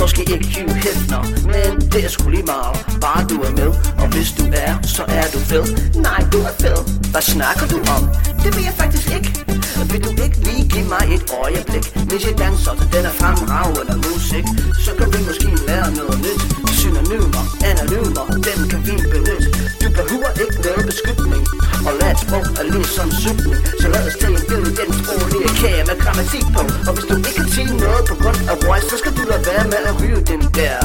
måske ikke Hugh Hefner Men det er sgu lige meget, bare du er med Og hvis du er, så er du fed. Nej, du er fed. Hvad snakker du om? Det ved jeg faktisk ikke. Vil du ikke lige give mig et øjeblik? Hvis jeg danser til den er fremragende musik Så kan vi måske lære noget nyt. Synonymer, anonymer, dem kan vi benytte behøver ikke noget beskytning Og lad et sprog er ligesom sygning Så lad os tage en billede den sproglige kage med grammatik på. Og hvis du ikke kan sige noget på grund af voice Så skal du lade være med at ryge den der.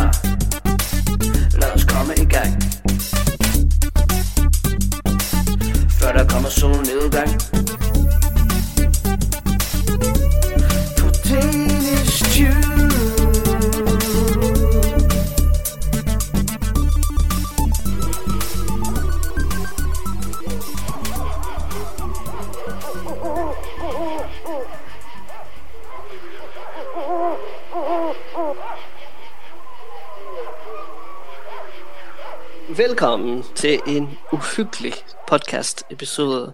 Lad os komme i gang. Før der kommer solnedgang Velkommen til en uhyggelig podcast episode,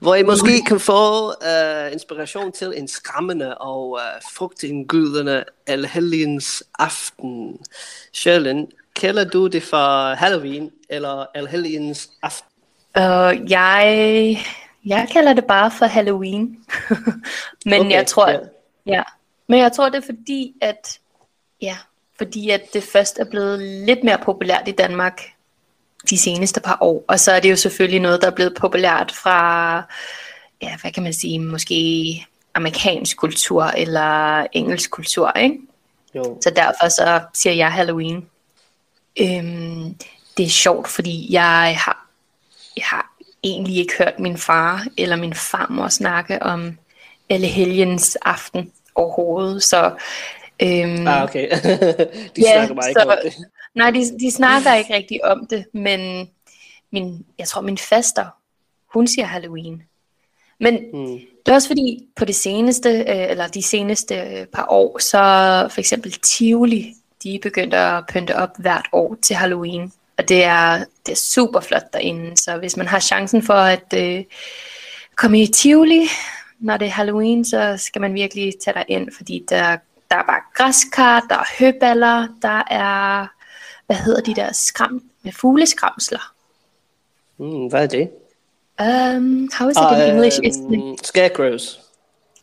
hvor I måske kan få uh, inspiration til en skræmmende og uh, frugtindgydende Alhelgens aften. Sjælland, kalder du det for Halloween eller Alhelgens aften? Uh, jeg, jeg kalder det bare for Halloween. Men Okay, jeg tror, ja. ja. Men jeg tror det er fordi at ja, fordi at det først er blevet lidt mere populært i Danmark de seneste par år. Og så er det jo selvfølgelig noget der er blevet populært fra ja, hvad kan man sige, måske amerikansk kultur eller engelsk kultur, ikke? Jo. Så derfor så siger jeg Halloween. Øhm, det er sjovt, fordi jeg har, jeg har egentlig ikke hørt min far eller min farmor snakke om Helgens aften overhovedet. Så, øhm, Ah, okay. De Ja, snakker bare ikke så- om det. Nej, de, de snakker ikke rigtig om det, men min, jeg tror min faster, hun siger Halloween. Men Hmm. det er også fordi, på det seneste, øh, eller de seneste øh, par år, så for eksempel Tivoli, de er begyndt at pynte op hvert år til Halloween. Og det er, det er super flot derinde, så hvis man har chancen for at øh, komme i Tivoli, når det er Halloween, så skal man virkelig tage dig ind, fordi der, der er bare græskar, der er høballer, der er, hvad hedder de der skram, med fugleskramsler. Hmm, hvad er det? Um, how is it Ah, in English? It's the øhm, Scarecrows.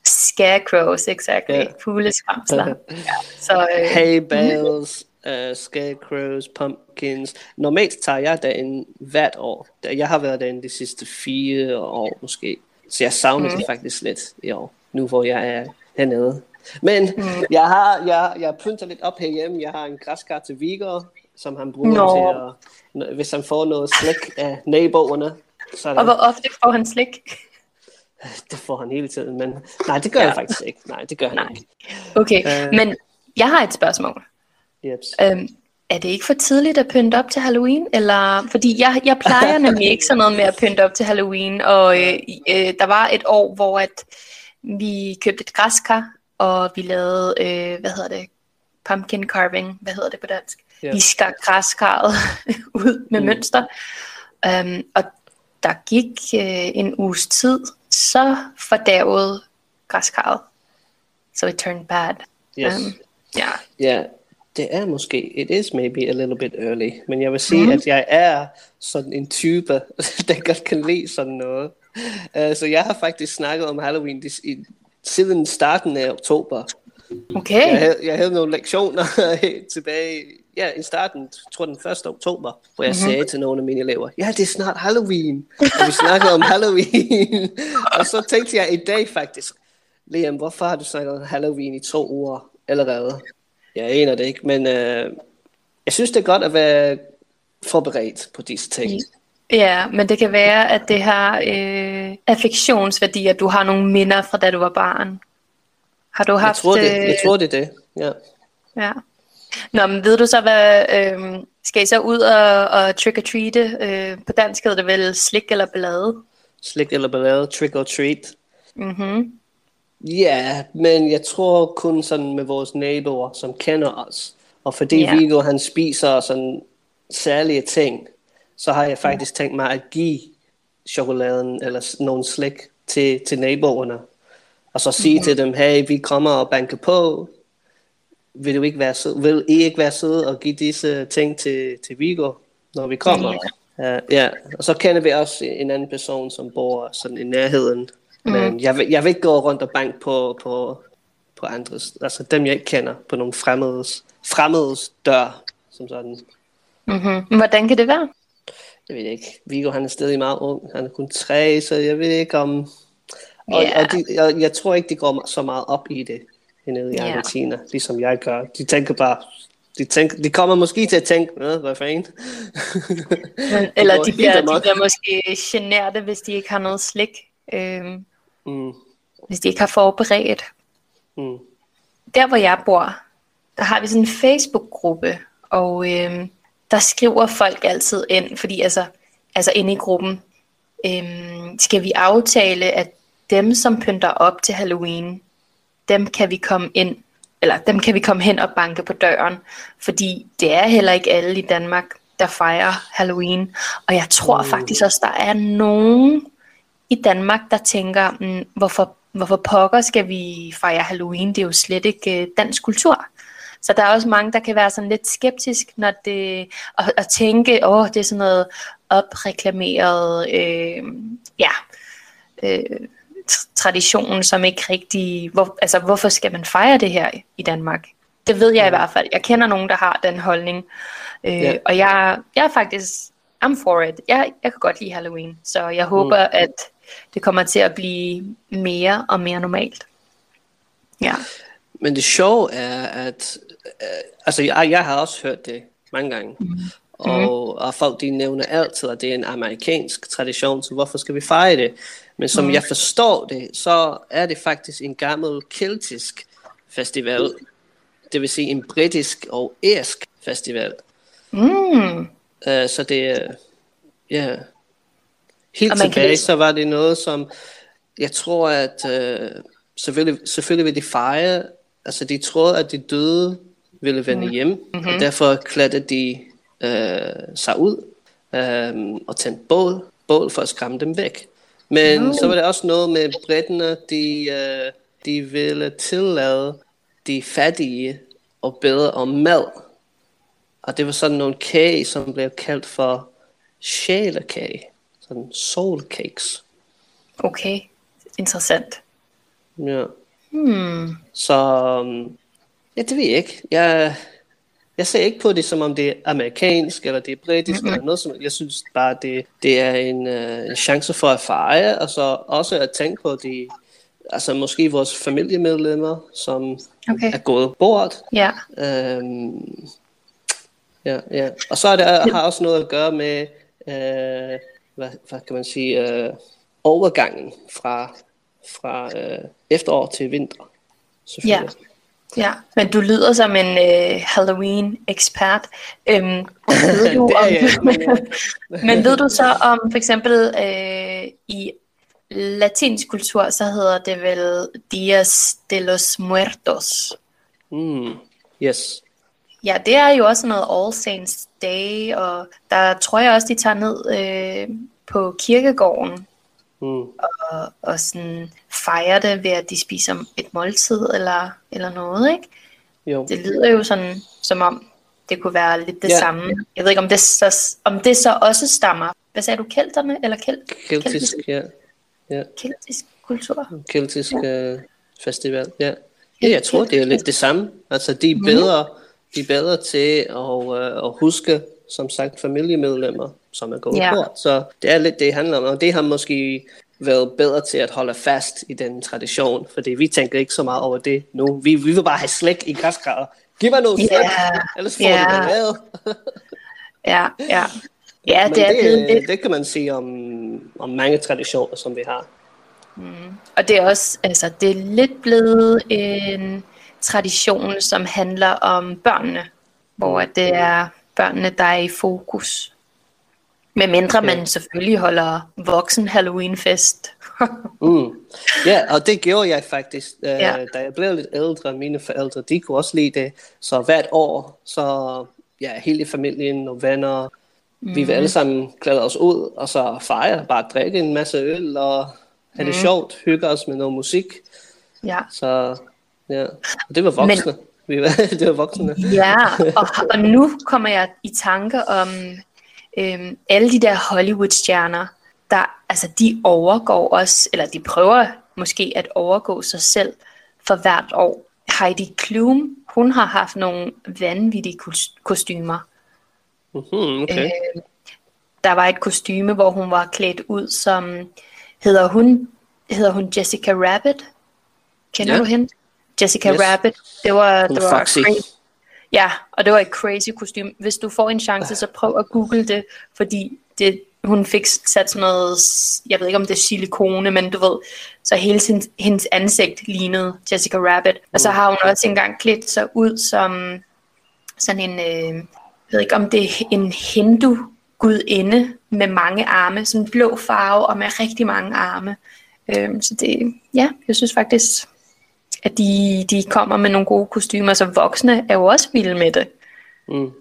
Scarecrows, exactly. Yeah. Fugleskramsler. ja. Så, øh, Hay bales, uh, scarecrows, pumpkins. Normalt tager jeg derinde hvert år. Jeg har været derinde de sidste fire år måske. Så jeg savner mm. det faktisk lidt i år, nu hvor jeg er hernede. Men mm. jeg har jeg, jeg pynter lidt op herhjemme. Jeg har en græskar til Vigor, som han bruger Nå. til at, hvis han får noget slik af naboerne. Så er og hvor ofte får han slik? det får han hele tiden. Men nej, det gør Ja. han faktisk ikke. Nej, det gør han Nej. ikke. Okay, Øh. men jeg har et spørgsmål. Jeps. Øhm, er det ikke for tidligt at pynte op til Halloween? Eller, fordi jeg, jeg plejer nemlig ikke sådan noget med at pynte op til Halloween. Og øh, øh, der var et år, hvor at vi købte et græskar, og vi lavede, øh, hvad hedder det, pumpkin carving, hvad hedder det på dansk? Ja. Vi skar græskarret ud med Mm. mm. mønster. Um, og der gik øh, en uges tid, så fordærvede græskarret. So it turned bad. Yes. Um, ja. Ja, det er måske, it is maybe a little bit early, men jeg vil sige, Mhm. at jeg er sådan en type, der godt kan lide sådan noget. Uh, så jeg har faktisk snakket om Halloween dis- i, siden starten af oktober. Okay. Jeg havde, jeg havde nogle lektioner tilbage, ja, i starten, jeg tror den 1. oktober, hvor jeg mm-hmm. sagde til nogle af mine elever, ja, det er snart Halloween, og vi snakkede om Halloween. og så tænkte jeg i dag faktisk, Liam, hvorfor har du snakket om Halloween i to uger allerede? Jeg aner det ikke, men øh, jeg synes, det er godt at være forberedt på disse ting. Ja, men det kan være, at det har øh, affektionsværdi, at du har nogle minder fra da du var barn. Har du Jeg haft... tror, det, øh, jeg tror, det er det. Ja. Ja. Nå, men ved du så, hvad... Øh, skal I så ud og, og trick-or-treate? Øh, på dansk hedder det vel slik eller ballade? Slik eller ballade, trick or treat. Mhm. Ja, men jeg tror kun sådan med vores naboer, som kender os. Og fordi Ja. Viggo han spiser sådan særlige ting, så har jeg faktisk tænkt mig at give chokoladen eller nogle slik til, til naboerne. Og så sige til dem, hey, vi kommer og banker på. Vil, du ikke være sød, vil I ikke være søde og give disse ting til, til Vigo, når vi kommer? Ja. Uh, ja, og så kender vi også en anden person, som bor sådan i nærheden. Mm. Men jeg vil, jeg vil ikke gå rundt og banke på, på, på andres, altså dem jeg ikke kender, på nogle fremmedes, fremmedes dør, som sådan. Mm-hmm. Hvordan kan det være? Jeg ved ikke. Vigo han er stadig meget ung. Han er kun tre, så jeg ved ikke om... Og, yeah. og de, jeg, jeg tror ikke, de går så meget op i det nede i Argentina, yeah. ligesom jeg gør. De tænker bare, de, tænker, de kommer måske til at tænke, hvad fanden? Eller de bliver, de bliver måske generte, hvis de ikke har noget slik. Øhm, mm. Hvis de ikke har forberedt. Mm. Der hvor jeg bor, der har vi sådan en Facebook-gruppe, og øhm, der skriver folk altid ind, fordi altså, altså inde i gruppen, øhm, skal vi aftale, at dem, som pynter op til Halloween, dem kan vi komme ind, eller dem kan vi komme hen og banke på døren, fordi det er heller ikke alle i Danmark, der fejrer Halloween. Og jeg tror mm. faktisk også, der er nogen i Danmark, der tænker, mm, hvorfor, hvorfor pokker skal vi fejre Halloween? Det er jo slet ikke øh, dansk kultur. Så der er også mange, der kan være sådan lidt skeptisk, når det, og, og tænke, åh, det er sådan noget opreklameret, øh, ja, øh, tradition, som ikke rigtig, hvor, altså hvorfor skal man fejre det her i Danmark? Det ved jeg i hvert fald. Jeg kender nogen, der har den holdning. Øh, yeah. Og jeg, jeg er faktisk, I'm for it. Jeg, jeg kan godt lide Halloween, så jeg håber, mm. at det kommer til at blive mere og mere normalt. Ja. Men det sjove er, at øh, altså jeg, jeg har også hørt det mange gange. Mm. Og, og folk de nævner altid, at det er en amerikansk tradition, så hvorfor skal vi fejre det? Men som mm. jeg forstår det, så er det faktisk en gammel keltisk festival. Det vil sige en britisk og irsk festival. Mm. Uh, så det er, ja, yeah. helt tilbage, kan... så var det noget, som, jeg tror, at uh, selvfølgelig, selvfølgelig vil de fejre, altså de troede, at de døde ville vende mm. hjem, mm-hmm. og derfor klædte de uh, sig ud um, og tændte bål, bål for at skræmme dem væk. Men mm. så var det også noget med britterne, de, uh, de ville tillade de fattige og bedre om mad. Og det var sådan nogle kage, som blev kaldt for sjælekage. Sådan soul cakes. Okay, interessant. Ja. Hmm. Så, um, ja, det ved jeg ikke. Jeg, jeg ser ikke på det, som om det er amerikansk, eller det er britisk, mm-hmm. eller noget som Jeg synes bare, det, det er en, uh, en chance for at fejre, og så også at tænke på de, altså måske vores familiemedlemmer, som okay. er gået bort. Ja. Øhm, ja, ja. Og så er det, har også noget at gøre med, uh, hvad, hvad kan man sige, uh, overgangen fra, fra uh, efterår til vinter. Ja. Ja, men du lyder som en uh, Halloween-ekspert. Øhm, ved du om, men ved du så om for eksempel uh, i latinsk kultur, så hedder det vel Dias de los Muertos. Mm, yes. Ja, det er jo også noget All Saints Day, og der tror jeg også, de tager ned øh, på kirkegården mm. og, og sådan fejrer det ved, at de spiser et måltid eller, eller noget, ikke? Jo. Det lyder jo sådan, som om det kunne være lidt det ja. samme. Jeg ved ikke, om det, så, om det så også stammer. Hvad sagde du, kelterne? Eller kel, keltisk, keltisk, ja. ja. Keltisk kultur? Keltisk ja. uh, festival, ja. Ja, jeg tror, det er lidt det samme. Altså, de er mhm. bedre, de er bedre til at, uh, at huske, som sagt, familiemedlemmer, som er gået ja. bort. Så det er lidt det, det handler om. Og det har måske været bedre til at holde fast i den tradition, fordi vi tænker ikke så meget over det nu. Vi, vi vil bare have slæk i græskarret. Giv mig noget slæk, yeah. ellers får yeah. det med. ja, ja. Ja, det, det, er det, det kan man sige om, om mange traditioner, som vi har. Mm. Og det er også, altså, det er lidt blevet en tradition, som handler om børnene, hvor mm. det er børnene, der er i fokus. Med mindre man selvfølgelig holder voksen Halloween-fest. mm. Ja, og det gjorde jeg faktisk, uh, ja. da jeg blev lidt ældre. Mine forældre, de kunne også lide det. Så hvert år, så ja, hele familien og venner, mm. vi vil alle sammen klæde os ud, og så fejre, bare drikke en masse øl, og have mm. det sjovt, hygge os med noget musik. Ja. Så ja, og det var voksne. Men, Vi var, det var voksne. Ja, og, og nu kommer jeg i tanke om øhm, alle de der Hollywood-stjerner, der, altså de overgår os, eller de prøver måske at overgå sig selv for hvert år. Heidi Klum, hun har haft nogle vanvittige kostymer. Mm-hmm, okay. Øh, der var et kostyme, hvor hun var klædt ud som, hedder hun, hedder hun Jessica Rabbit? Kender ja. du hende? Jessica yes. Rabbit. Det var, det var crazy. Ja, og det var et crazy kostume. Hvis du får en chance, så prøv at google det, fordi det, hun fik sat sådan noget, jeg ved ikke om det er silikone, men du ved, så hele sin, hendes ansigt lignede Jessica Rabbit. Og så mm. har hun også engang klædt sig ud som sådan en, øh, jeg ved ikke om det er en hindu gudinde med mange arme, sådan blå farve og med rigtig mange arme. Øh, så det, ja, jeg synes faktisk, at de, de kommer med nogle gode kostymer, så voksne er jo også vilde med det. Mm.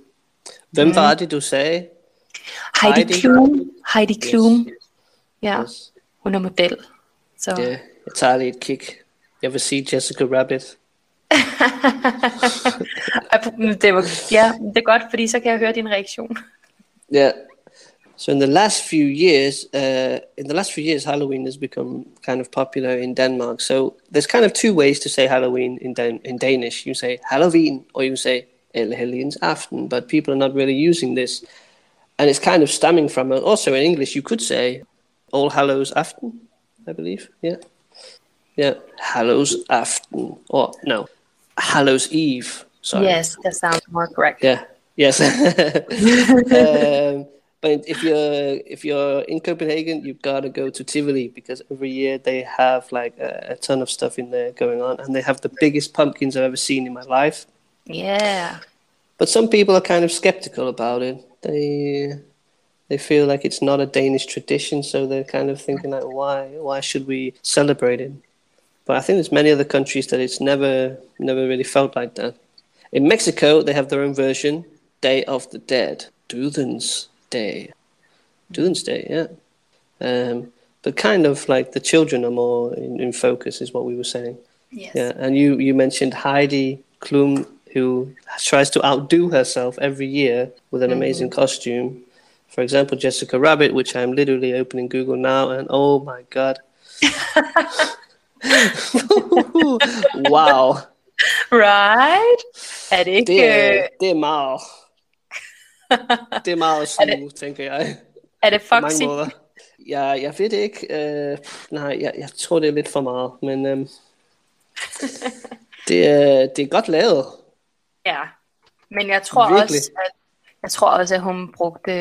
Hvem mm. var det, du sagde? Heidi, Heidi Klum. Heidi Klum. Yes. Ja, yes. hun er model. Så. Ja, jeg tager lige et kig. Jeg vil sige Jessica Rabbit. det var, ja, det er godt, fordi så kan jeg høre din reaktion. Yeah. So in the last few years, uh, in the last few years, Halloween has become kind of popular in Denmark. So there's kind of two ways to say Halloween in Dan- in Danish. You say Halloween, or you say Helligdags aften. But people are not really using this, and it's kind of stemming from it. Also in English, you could say All Hallows Aften, I believe. Yeah, yeah, Hallows Aften, or no, Hallows Eve. Sorry. Yes, that sounds more correct. Yeah. Yes. um, but if you're if you're in Copenhagen, you've got to go to Tivoli because every year they have like a, a, ton of stuff in there going on, and they have the biggest pumpkins I've ever seen in my life. Yeah. But some people are kind of skeptical about it. They they feel like it's not a Danish tradition, so they're kind of thinking like, why why should we celebrate it? But I think there's many other countries that it's never never really felt like that. In Mexico, they have their own version, Day of the Dead, Dudens Day. Doom's Day, yeah. Um, but kind of like the children are more in, in, focus, is what we were saying. Yes. Yeah, and you you mentioned Heidi Klum, who tries to outdo herself every year with an mm-hmm. amazing costume. For example, Jessica Rabbit, which I'm literally opening Google now, and oh my god, wow! Right? Ikke... Det er, det er meget. meget suge, tænker jeg. Er det Foxy? På Jeg, jeg ved det ikke. Uh, nej, jeg, jeg tror, det er lidt for meget. Men um, det, er, det er godt lavet. Ja, men jeg tror Virkelig. også, at jeg tror også, at hun brugte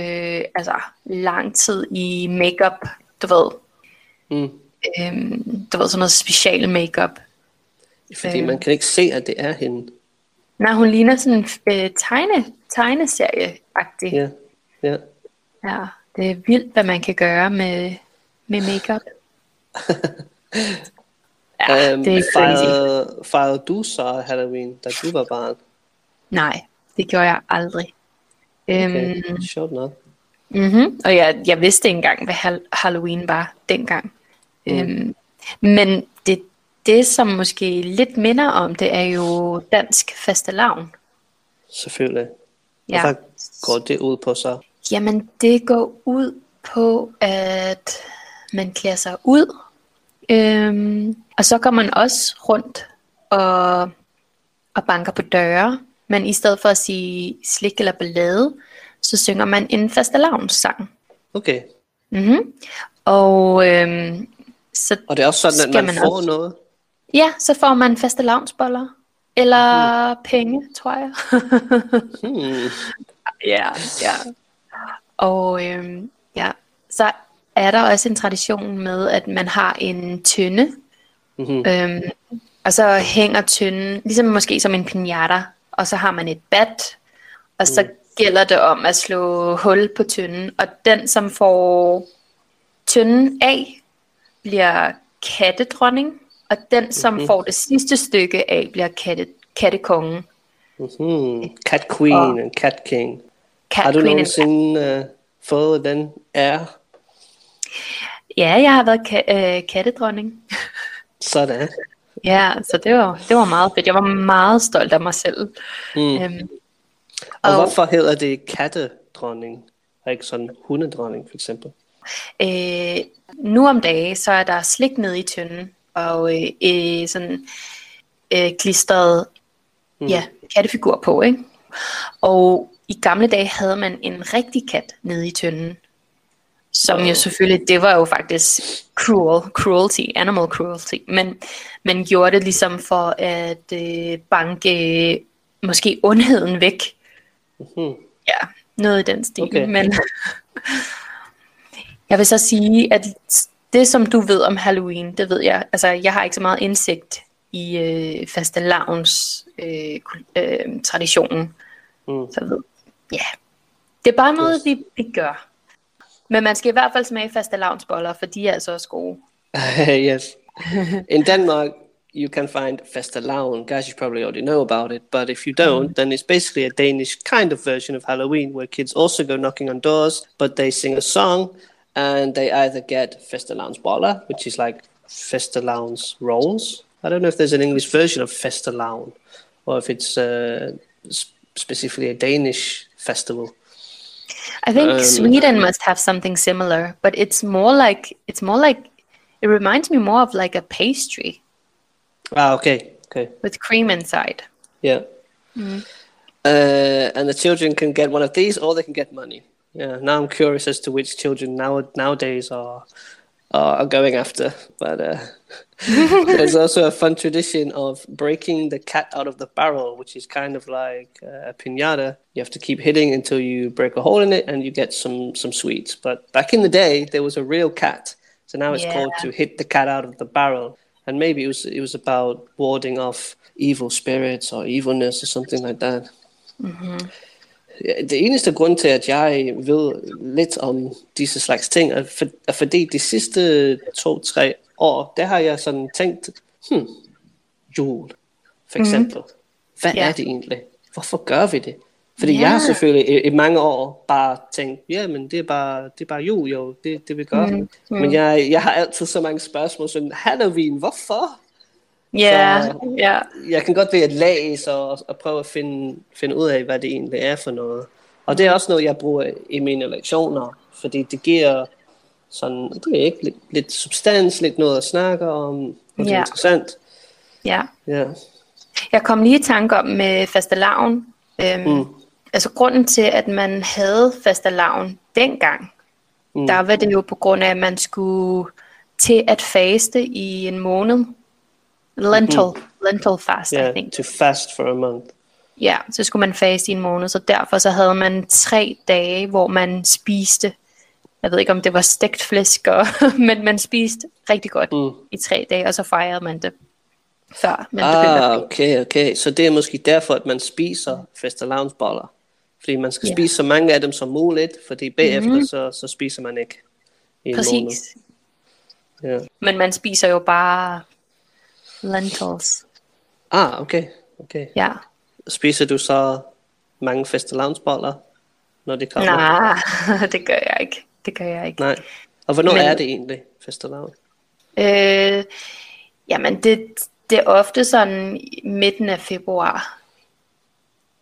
altså, lang tid i makeup, du ved. Mm. Øhm, du ved, sådan noget special makeup. Fordi øhm. man kan ikke se, at det er hende. Nej, hun ligner sådan en øh, tegne, tegneserie-agtig. Ja, ja. Ja, det er vildt, hvad man kan gøre med, med makeup. ja, um, det er fejrede, fejrede du så Halloween, da du var barn? Nej, det gjorde jeg aldrig. Okay, um, sjovt nok. Mm-hmm. Og jeg, jeg vidste ikke engang, hvad Halloween var dengang. Mm. Um, men det det, som måske lidt minder om det, er jo dansk fastelavn. Selvfølgelig. Ja. Hvad går det ud på så? Jamen, det går ud på, at man klæder sig ud, øhm, og så går man også rundt og, og banker på døre, men i stedet for at sige slik eller ballade, så synger man en fastelavnssang. Okay. Mm-hmm. Og, øhm, så og det er også sådan, at man, man får også, noget? Ja, så får man faste lavnsboller. Eller mm. penge, tror jeg. hmm. Ja, ja. Og øhm, ja, så er der også en tradition med, at man har en tynde. Mm-hmm. Øhm, og så hænger tynden, ligesom måske som en piñata, og så har man et bat, og så mm. gælder det om at slå hul på tynden, og den, som får tynden af, bliver kattedronning, og den, som mm-hmm. får det sidste stykke af, bliver katte, kattekongen. Mm-hmm. Cat Queen og and Cat King. Cat har du Queen nogensinde uh, fået den ære? Ja, jeg har været ka- øh, kattedronning. Sådan. Ja, så det var, det var meget fedt. Jeg var meget stolt af mig selv. Mm. Øhm, Og og hvorfor hedder det kattedronning, og ikke sådan hundedronning for eksempel? øh, nu om dagen, så er der slik nede i tønden, og øh, øh, sådan øh, klistret Mm. ja, kattefigur på, ikke? Og i gamle dage havde man en rigtig kat nede i tønden, som jo selvfølgelig, det var jo faktisk cruel, cruelty, animal cruelty, men man gjorde det ligesom for at øh, banke måske ondheden væk. Mhm. Ja, noget i den stil. Okay. Men jeg vil så sige, at det som du ved om Halloween, det ved jeg. Altså, jeg har ikke så meget indsigt i øh, fastelavns øh, kul- øh, traditionen. Mm. Så ved, ja, det er bare noget, Yes. vi, vi gør. Men man skal i hvert fald smage fastelavnsboller, for de er altså også gode. yes. In Denmark, you can find fastelavn. Guys, you probably already know about it, but if you don't, then it's basically a Danish kind of version of Halloween where kids also go knocking on doors, but they sing a song and they either get fastelavnsboller, which is like fastelavns rolls. I don't know if there's an English version of fastelavn or if it's uh, specifically a Danish festival. I think Um, Sweden must have something similar, but it's more like it's more like it reminds me more of like a pastry Ah, okay, okay. with cream inside. Yeah. Uh, and the children can get one of these, or they can get money. Yeah. Now I'm curious as to which children now nowadays are are going after. But uh, there's also a fun tradition of breaking the cat out of the barrel, which is kind of like uh, a pinata. You have to keep hitting until you break a hole in it, and you get some some sweets. But back in the day, there was a real cat, so now it's Yeah. called to hit the cat out of the barrel. And maybe it was it was about warding off evil spirits or evilness or something like that. Ja, Det eneste grund til, at jeg ved lidt om disse slags ting, er, for, er fordi de sidste to-tre år, der har jeg sådan tænkt, hmm, jul, for eksempel. Hvad Ja. er det egentlig? Hvorfor gør vi det? Fordi Ja. jeg har selvfølgelig i, i mange år bare tænkt, ja, men det er bare, det er bare jul, jo, det, det vi gør. Mm. Men jeg, jeg har altid så mange spørgsmål, sådan, Halloween, hvorfor? Ja, Så- ja, jeg kan godt ved at læse og, og prøve at finde, finde ud af, hvad det egentlig er for noget. Og det er også noget, jeg bruger i mine lektioner, fordi det giver sådan, det er ikke lidt, lidt substans, lidt noget at snakke om, og det er Ja. interessant. ja. Ja. Jeg kom lige i tanke om med fastelavn. Øhm, mm. Altså grunden til, at man havde fastelavn dengang, mm. der var det jo på grund af, at man skulle til at faste i en måned. Lentil, mm. lentil fast, I Yeah, think. to fast for a month. Ja, så skulle man faste i en måned, så derfor så havde man tre dage, hvor man spiste, jeg ved ikke om det var stegt flæsk, og, men man spiste rigtig godt Mm. i tre dage, og så fejrede man det, før man begyndte at Ah, okay, okay. Så det er måske derfor, at man spiser fastelavnsboller. Fordi man skal Ja. spise så mange af dem som muligt, fordi bagefter mm. så, så spiser man ikke i en måned. Præcis. Ja. Men man spiser jo bare lentils. Ah, okay, okay. Ja. Spiser du så mange fastelavnsboller, når det kommer? Nej, det gør jeg ikke. Det gør jeg ikke. Nej. Og hvornår Men- er det egentlig, fastelavn? Øh, jamen, det, det er ofte sådan midten af februar,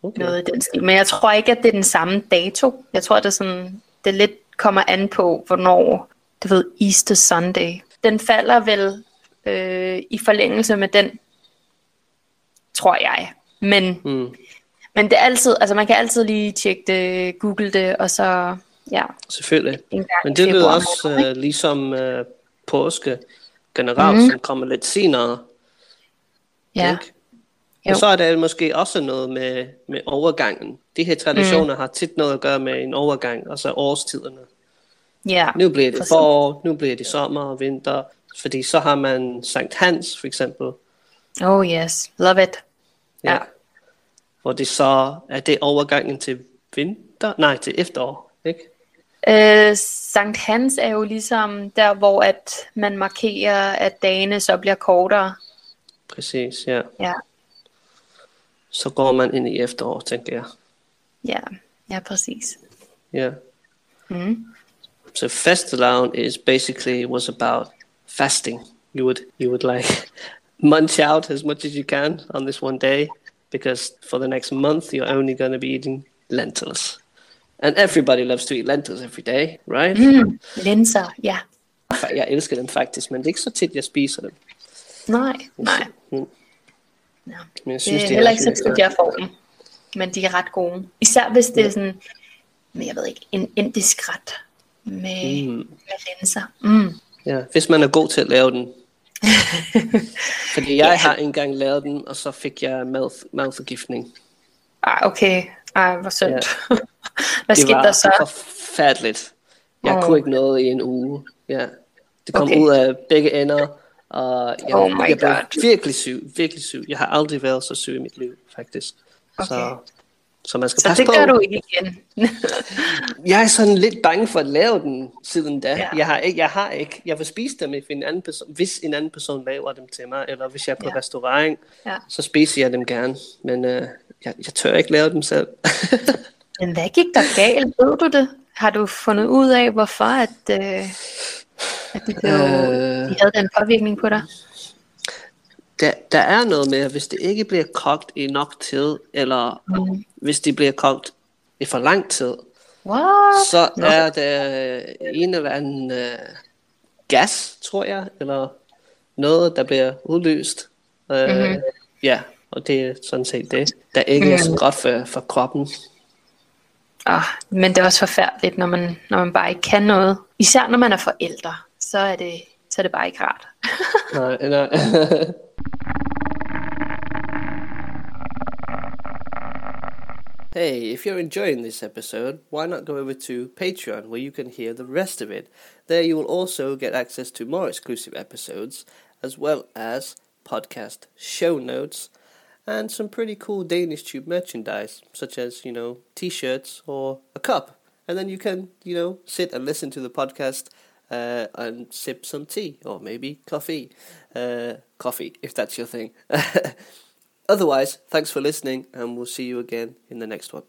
Okay. noget den stil. Men jeg tror ikke, at det er den samme dato. Jeg tror, det, er sådan, det lidt kommer an på, hvornår, du ved, Easter Sunday. Den falder vel øh, i forlængelse med den, tror jeg. Men, Mm. men det er altid, altså man kan altid lige tjekke det, google det, og så, ja, Selvfølgelig. Men det lyder også ikke? uh, ligesom uh, påske generelt, mm. som kommer lidt senere. Ja, Ikke? Og så er der måske også noget med, med overgangen. De her traditioner mm. har tit noget at gøre med en overgang, og så årstiderne. ja. Nu bliver det forår, nu bliver det sommer og vinter, fordi så har man Sankt Hans for eksempel, Oh yes, love it. Ja. hvor det så er det overgangen til vinter, nej til efterår, ikke? Øh, Sankt Hans er jo ligesom der, hvor at man markerer, at dagene så bliver kortere. Præcis, ja. Ja, Så går man ind i efterår, tænker jeg. ja, ja præcis. Ja. Mm. So fastelavn is basically was about fasting. You would you would like munch out as much as you can on this one day because for the next month you're only going to be eating lentils. And everybody loves to eat lentils every day, right? Mm, linser, ja. Jeg elsker dem faktisk, men det er ikke så tit, jeg spiser dem. Nej, nej. Mm. Ja. Men jeg Det synes, er det heller er ikke så tit, jeg får dem. Men de er ret gode. Især hvis det er sådan, men jeg ved ikke, en indisk ret med, Mm. med linser. Mm. Ja, hvis man er god til at lave den. Fordi jeg har engang lavet den, og så fik jeg mad, madforgiftning. Ah, okay. Ej, hvor synd. Ja. Hvad Det skete var der så? forfærdeligt. Jeg Åh. kunne ikke noget i en uge. Ja. Det kom Okay. ud af begge ender, og jeg, Oh my jeg blev God. virkelig syg. Virkelig syg. Jeg har aldrig været så syg i mit liv, faktisk. Okay. så man skal Så passe det på. gør du ikke igen. Jeg er sådan lidt bange for at lave den siden da. Ja. Jeg har ikke, jeg har ikke. Jeg vil spise dem, if en anden person, hvis en anden person laver dem til mig, eller hvis jeg er på Ja. restaurant, Ja. så spiser jeg dem gerne. Men øh, jeg, jeg tør ikke lave dem selv. Men hvad gik der galt? Ved du det? Har du fundet ud af, hvorfor at, øh, at de, blev, Øh. de havde den påvirkning på dig? Der, der er noget med, at hvis det ikke bliver kogt i nok tid, eller Mm. hvis det bliver kogt i for lang tid, What? så Nå. er der en eller anden øh, gas, tror jeg, eller noget, der bliver udløst. Øh, Mhm. Ja, og det er sådan set det, der ikke er så godt for, for kroppen. Ah, men det er også forfærdeligt, når man, når man bare ikke kan noget. Især når man er forældre, så er det, så er det bare ikke rart. Nej, nej. Hey, if you're enjoying this episode, why not go over to Patreon where you can hear the rest of it? There you will also get access to more exclusive episodes, as well as podcast show notes and some pretty cool Danish Tube merchandise, such as, you know, t shirts or a cup. And then you can, you know, sit and listen to the podcast uh, and sip some tea or maybe coffee. Uh, coffee, if that's your thing. Otherwise, thanks for listening, and we'll see you again in the next one.